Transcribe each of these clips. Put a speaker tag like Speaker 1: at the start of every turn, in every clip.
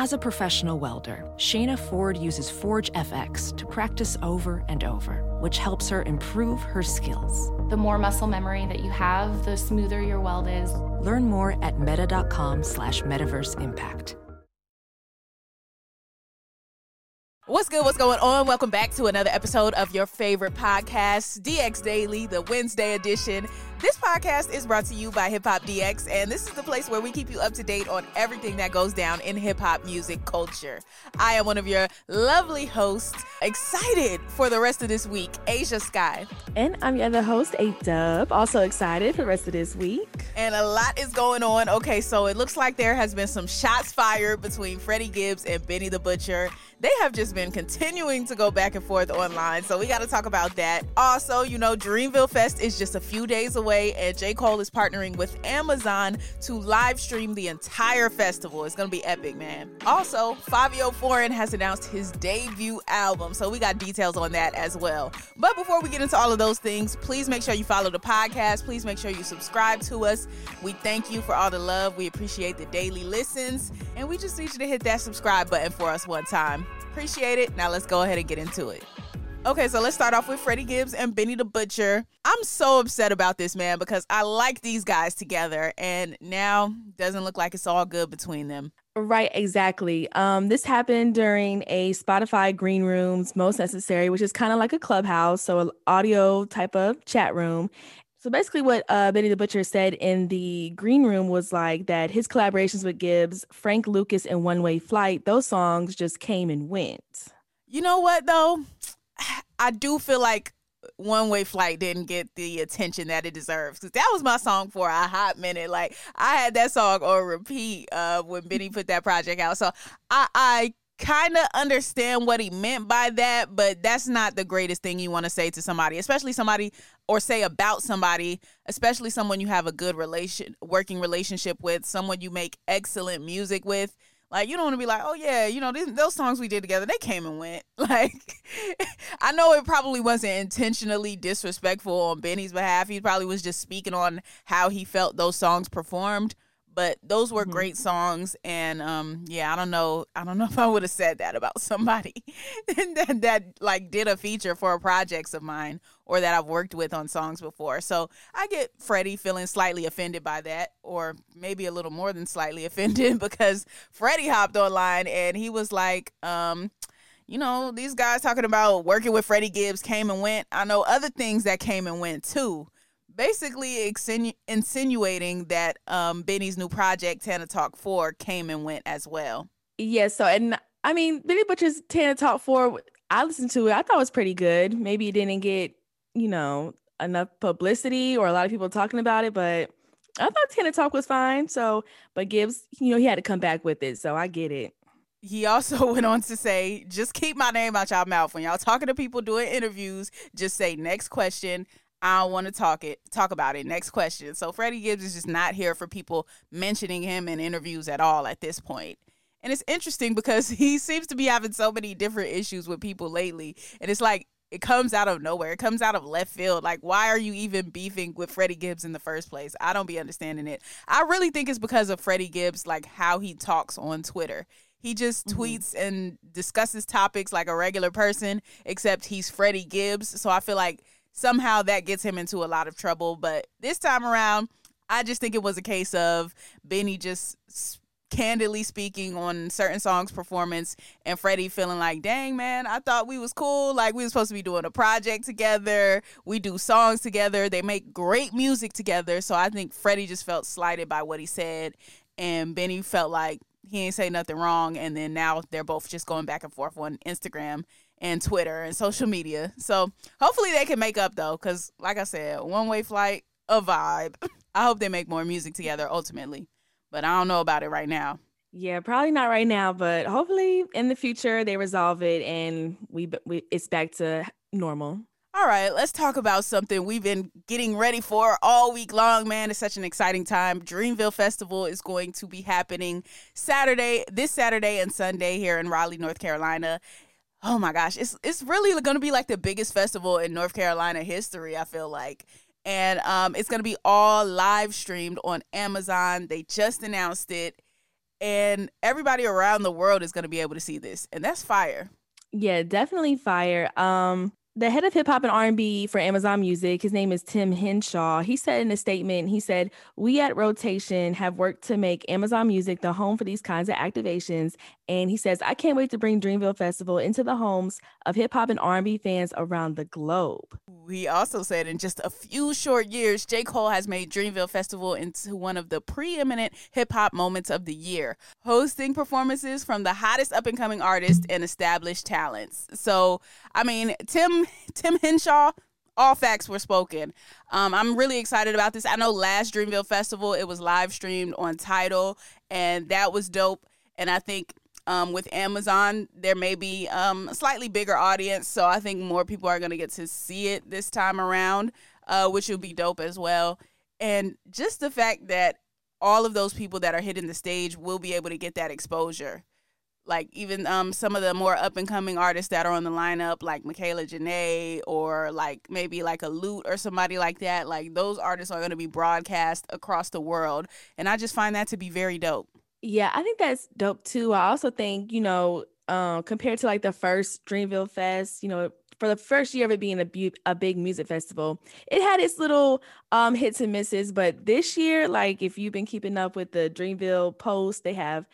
Speaker 1: As a professional welder, Shayna Ford uses Forge FX to practice over and over, which helps her improve her skills.
Speaker 2: The more muscle memory that you have, the smoother your weld is.
Speaker 1: Learn more at meta.com slash metaverse impact.
Speaker 3: What's good? What's going on? Welcome back to another episode of your favorite podcast, DX Daily, the Wednesday edition. This podcast is brought to you by Hip Hop DX, and this is the place where we keep you up to date on everything that goes down in hip hop music culture. I am one of your lovely hosts, excited for the rest of this week, Ashia Skye.
Speaker 4: And I'm your other host, A Dub, also excited for the rest of this week.
Speaker 3: And a lot is going on. Okay, so it looks like there has been some shots fired between Freddie Gibbs and Benny the Butcher. They have just been continuing to go back and forth online, so we got to talk about that. Also, you know, Dreamville Fest is just a few days away away, and J. Cole is partnering with Amazon to live stream the entire festival. It's gonna be epic, man. Also, Fivio Foreign has announced his debut album, so we got details on that as well. But before we get into all of those things, please make sure you follow the podcast. Please make sure you subscribe to us. We thank you for all the love. We appreciate the daily listens, and we just need you to hit that subscribe button for us one time. Appreciate it. Now let's go ahead and get into it. Okay, so let's start off with Freddie Gibbs and Benny the Butcher. I'm so upset about this, man, because I like these guys together, and now doesn't look like it's all good between them.
Speaker 4: Right, exactly. Um, this happened during a Spotify Green Rooms Most Necessary, which is kind of like a clubhouse, so an audio type of chat room. So basically, what uh, Benny the Butcher said in the green room was like that his collaborations with Gibbs, Frank Lucas, and One Way Flight, those songs just came and went.
Speaker 3: You know what, though? I do feel like one way flight didn't get the attention that it deserves because that was my song for a hot minute. Like i had that song on repeat uh when benny put that project out. So i i kind of understand what he meant by that but that's not the greatest thing you want to say to somebody especially somebody or say about somebody especially someone you have a good relation working relationship with someone you make excellent music with like you don't want to be like, oh yeah, you know these, those songs we did together, they came and went. Like I know it probably wasn't intentionally disrespectful on Benny's behalf. He probably was just speaking on how he felt those songs performed. But those were mm-hmm. great songs, and um, yeah, I don't know, I don't know if I would have said that about somebody that, that like did a feature for projects of mine or that I've worked with on songs before. So I get Freddie feeling slightly offended by that, or maybe a little more than slightly offended because Freddie hopped online and he was like, um, you know, these guys talking about working with Freddie Gibbs came and went. I know other things that came and went too basically insinu- insinuating that um, Benny's new project, Tana Talk 4, came and went as well.
Speaker 4: Yeah, so, and I mean, Benny Butcher's Tana Talk 4, I listened to it. I thought it was pretty good. Maybe it didn't get, you know, enough publicity or a lot of people talking about it, but I thought Tana Talk was fine. So, but Gibbs, you know, he had to come back with it. So I get it.
Speaker 3: He also went on to say, just keep my name out y'all mouth. When y'all talking to people doing interviews, just say next question. I don't want to talk it talk about it. Next question. So Freddie Gibbs is just not here for people mentioning him in interviews at all at this point. And it's interesting because he seems to be having so many different issues with people lately. And it's like it comes out of nowhere. It comes out of left field. Like, why are you even beefing with Freddie Gibbs in the first place? I don't be understanding it. I really think it's because of Freddie Gibbs, like how he talks on Twitter. He just mm-hmm. tweets and discusses topics like a regular person, except he's Freddie Gibbs. So I feel like somehow that gets him into a lot of trouble. But this time around, I just think it was a case of Benny just candidly speaking on certain songs performance and Freddie feeling like, dang man, I thought we was cool. Like we were supposed to be doing a project together. We do songs together. They make great music together. So I think Freddie just felt slighted by what he said. And Benny felt like he ain't say nothing wrong. And then now they're both just going back and forth on Instagram and Twitter and social media. So hopefully they can make up though, because like I said, one way flight, a vibe. I hope they make more music together ultimately, but I don't know about it right now.
Speaker 4: Yeah, probably not right now, but hopefully in the future they resolve it and we, we it's back to normal.
Speaker 3: All right, let's talk about something we've been getting ready for all week long, man. It's such an exciting time. Dreamville Festival is going to be happening Saturday, this Saturday and Sunday here in Raleigh, North Carolina. Oh my gosh, it's it's really going to be like the biggest festival in North Carolina history, I feel like. And um it's going to be all live streamed on Amazon. They just announced it and everybody around the world is going to be able to see this and that's fire
Speaker 4: yeah definitely fire um the head of hip hop and R&B for Amazon Music, his name is Tim Hinshaw. He said in a statement, he said, "We at Rotation have worked to make Amazon Music the home for these kinds of activations." And he says, "I can't wait to bring Dreamville Festival into the homes of hip hop and R&B fans around the globe."
Speaker 3: He also said, in just a few short years, J. Cole has made Dreamville Festival into one of the preeminent hip hop moments of the year, hosting performances from the hottest up and coming artists and established talents. So, I mean, Tim Tim Hinshaw, all facts were spoken. Um, I'm really excited about this. I know last Dreamville Festival it was live streamed on Tidal, and that was dope. And I think um, with Amazon there may be um, a slightly bigger audience, so I think more people are going to get to see it this time around, uh, which will be dope as well. And just the fact that all of those people that are hitting the stage will be able to get that exposure like even um some of the more up and coming artists that are on the lineup like Michaela Janae or like maybe like a Lute or somebody like that like those artists are going to be broadcast across the world and I just find that to be very dope.
Speaker 4: Yeah, I think that's dope too. I also think, you know, um compared to like the first Dreamville Fest, you know, for the first year of it being a, bu- a big music festival, it had its little um hits and misses, but this year like if you've been keeping up with the Dreamville post, they have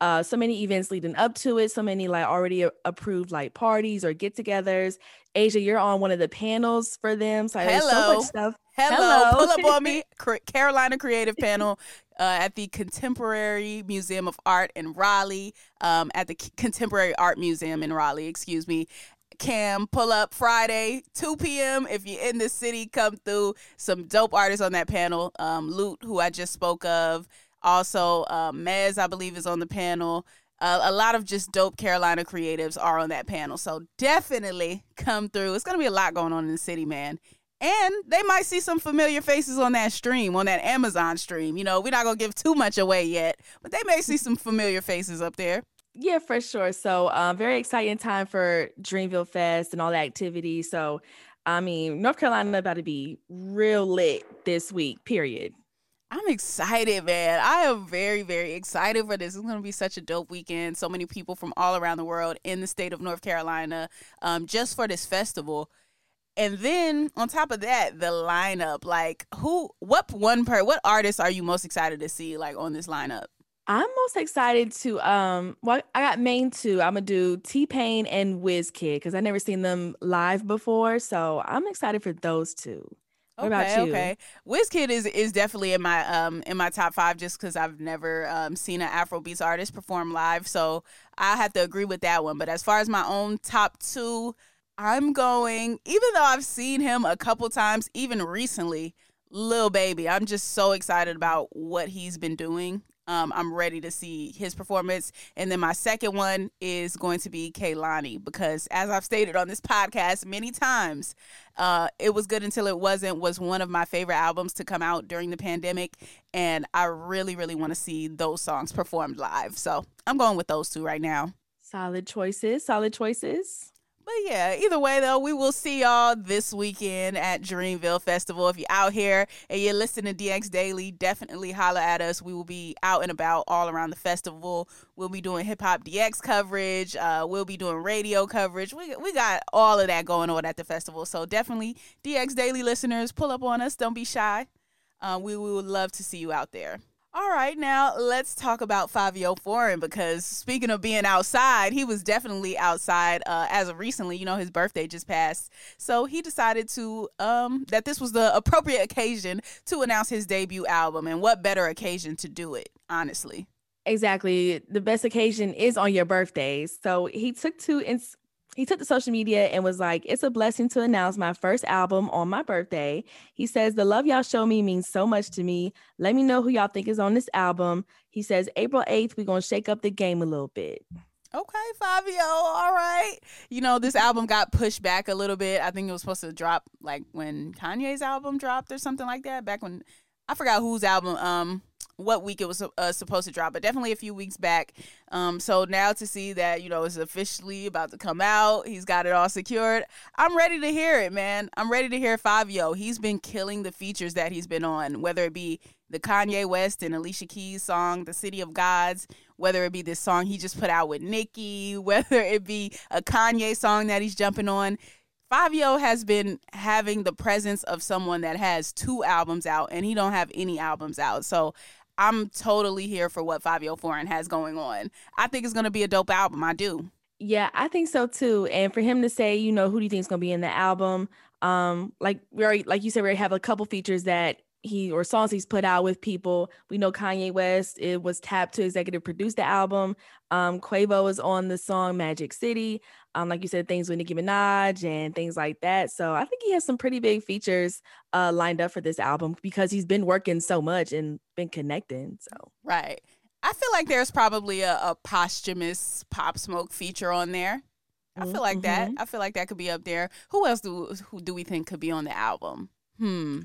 Speaker 4: uh, so many events leading up to it, so many like already a- approved like parties or get-togethers. Ashia, you're on one of the panels for them, so
Speaker 3: Hello.
Speaker 4: so much stuff.
Speaker 3: Hello. Hello. pull up on me, Carolina Creative Panel uh, at the Contemporary Museum of Art in Raleigh, um, at the Contemporary Art Museum in Raleigh, excuse me. Cam, pull up Friday, 2 p.m. If you're in the city, come through. Some dope artists on that panel. Um, Lute, who I just spoke of, also, uh, Mez, I believe, is on the panel. Uh, a lot of just dope Carolina creatives are on that panel. So definitely come through. It's going to be a lot going on in the city, man. And they might see some familiar faces on that stream, on that Amazon stream. You know, we're not going to give too much away yet, but they may see some familiar faces up there.
Speaker 4: Yeah, for sure. So, um, very exciting time for Dreamville Fest and all the activity. So, I mean, North Carolina about to be real lit this week, period.
Speaker 3: I'm excited, man. I am very, very excited for this. It's going to be such a dope weekend. So many people from all around the world in the state of North Carolina um, just for this festival. And then on top of that, the lineup. Like, who, what one per, what artists are you most excited to see like on this lineup?
Speaker 4: I'm most excited to um well I got main two. I'm gonna do T Pain and Wizkid because I never seen them live before. So I'm excited for those two. What okay, about you? Okay,
Speaker 3: Wizkid is is definitely in my um in my top five just because I've never um seen an Afrobeats artist perform live, so I have to agree with that one. But as far as my own top two, I'm going. Even though I've seen him a couple times, even recently, Lil Baby. I'm just so excited about what he's been doing um, I'm ready to see his performance. And then my second one is going to be Kehlani because, as I've stated on this podcast many times, uh, It Was Good Until It Wasn't was one of my favorite albums to come out during the pandemic. And I really, really want to see those songs performed live. So I'm going with those two right now.
Speaker 4: Solid choices. Solid choices.
Speaker 3: But yeah, either way though, we will see y'all this weekend at Dreamville Festival. If you're out here and you're listening to DX Daily, definitely holla at us. We will be out and about all around the festival. We'll be doing hip hop DX coverage. Uh, we'll be doing radio coverage. We we got all of that going on at the festival. So definitely DX Daily listeners, pull up on us. Don't be shy. Uh, we, we would love to see you out there. All right, now let's talk about Fivio Foreign because speaking of being outside, he was definitely outside uh, as of recently. You know, his birthday just passed, so he decided to um, that this was the appropriate occasion to announce his debut album, and what better occasion to do it, honestly.
Speaker 4: Exactly, the best occasion is on your birthday. So he took to ins- he took to social media and was like, It's a blessing to announce my first album on my birthday. He says, The love y'all show me means so much to me. Let me know who y'all think is on this album. He says, April 8th, we're going to shake up the game a little bit.
Speaker 3: Okay, Fivio. All right. You know, this album got pushed back a little bit. I think it was supposed to drop like when Kanye's album dropped or something like that. Back when I forgot whose album um what week it was uh, supposed to drop, but definitely a few weeks back. Um, so now to see that you know it's officially about to come out, he's got it all secured. I'm ready to hear it, man. I'm ready to hear Fivio. He's been killing the features that he's been on, whether it be the Kanye West and Alicia Keys song, "The City of Gods," whether it be this song he just put out with Nicki, whether it be a Kanye song that he's jumping on. Fivio has been having the presence of someone that has two albums out and he don't have any albums out. So I'm totally here for what Fivio Foreign has going on. I think it's going to be a dope album. I do.
Speaker 4: Yeah, I think so too. And for him to say, you know, who do you think is going to be in the album? Um, like we already, like you said, we already have a couple features that he or songs he's put out with people. We know Kanye West it was tapped to executive produce the album. Um, Quavo is on the song Magic City. Um, like you said, things with Nicki Minaj and things like that. So I think he has some pretty big features uh, lined up for this album because he's been working so much and been connecting. So
Speaker 3: right. I feel like there's probably a, a posthumous Pop Smoke feature on there. I feel like mm-hmm. that. I feel like that could be up there. Who else do who do we think could be on the album? Hmm.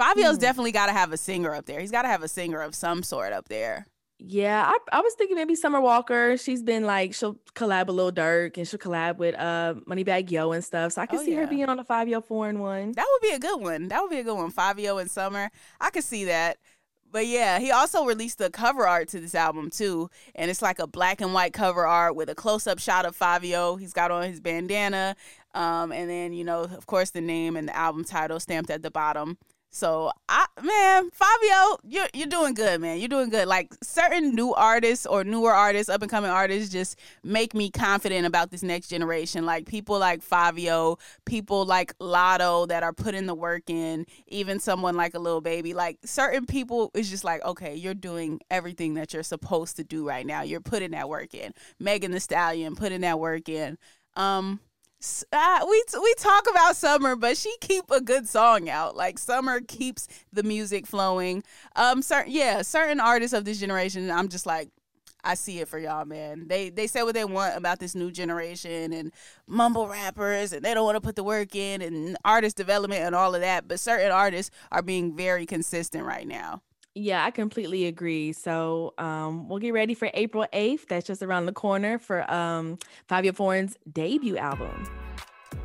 Speaker 3: Fivio's hmm. definitely got to have a singer up there. He's got to have a singer of some sort up there.
Speaker 4: Yeah, I, I was thinking maybe Summer Walker. She's been like she'll collab with Lil Durk and she'll collab with uh Moneybagg Yo and stuff. So I can oh, see yeah. her being on a Fivio Foreign one.
Speaker 3: That would be a good one. That would be a good one. Fivio and Summer. I could see that. But yeah, he also released the cover art to this album too, and it's like a black and white cover art with a close up shot of Fivio. He's got on his bandana, um, and then you know, of course, the name and the album title stamped at the bottom. So I man, Fivio, you're you're doing good, man. You're doing good. Like certain new artists or newer artists, up and coming artists, just make me confident about this next generation. Like people like Fivio, people like Latto that are putting the work in. Even someone like a Lil Baby. Like certain people is just like, okay, you're doing everything that you're supposed to do right now. You're putting that work in. Megan Thee Stallion putting that work in. Um, uh, we we talk about summer, but she keep a good song out. Like summer keeps the music flowing. Um, certain yeah, certain artists of this generation, I'm just like, I see it for y'all, man. They they say what they want about this new generation and mumble rappers, and they don't want to put the work in and artist development and all of that. But certain artists are being very consistent right now.
Speaker 4: Yeah, I completely agree. So um, we'll get ready for April 8th. That's just around the corner for um, Fivio Foreign's debut album.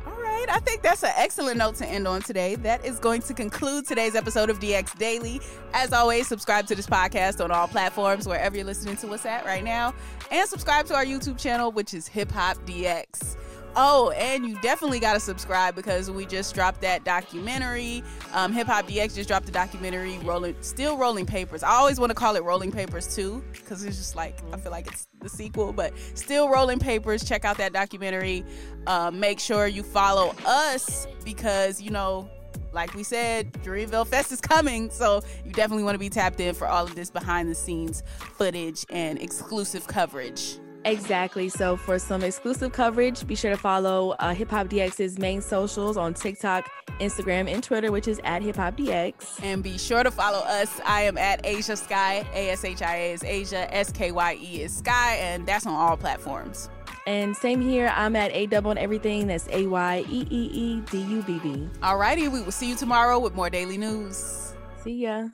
Speaker 3: All right, I think that's an excellent note to end on today. That is going to conclude today's episode of DX Daily. As always, subscribe to this podcast on all platforms, wherever you're listening to us at right now, and subscribe to our YouTube channel, which is Hip Hop DX. Oh, and you definitely got to subscribe because we just dropped that documentary. Um, Hip Hop DX just dropped the documentary, rolling, still rolling papers. I always want to call it rolling papers too, because it's just like I feel like it's the sequel, but still rolling papers. Check out that documentary. Uh, make sure you follow us because you know like we said, Dreamville Fest is coming, so you definitely want to be tapped in for all of this behind the scenes footage and exclusive coverage.
Speaker 4: Exactly. So for some exclusive coverage, be sure to follow uh, Hip Hop DX's main socials on TikTok, Instagram, and Twitter, which is at Hip Hop DX.
Speaker 3: And be sure to follow us. I am at Ashia Skye. A S H I A is Asia. S K Y E is Sky, and that's on all platforms.
Speaker 4: And same here. I'm at A double and everything. That's A Y E E E D U B B.
Speaker 3: Alrighty, we will see you tomorrow with more daily news.
Speaker 4: See ya.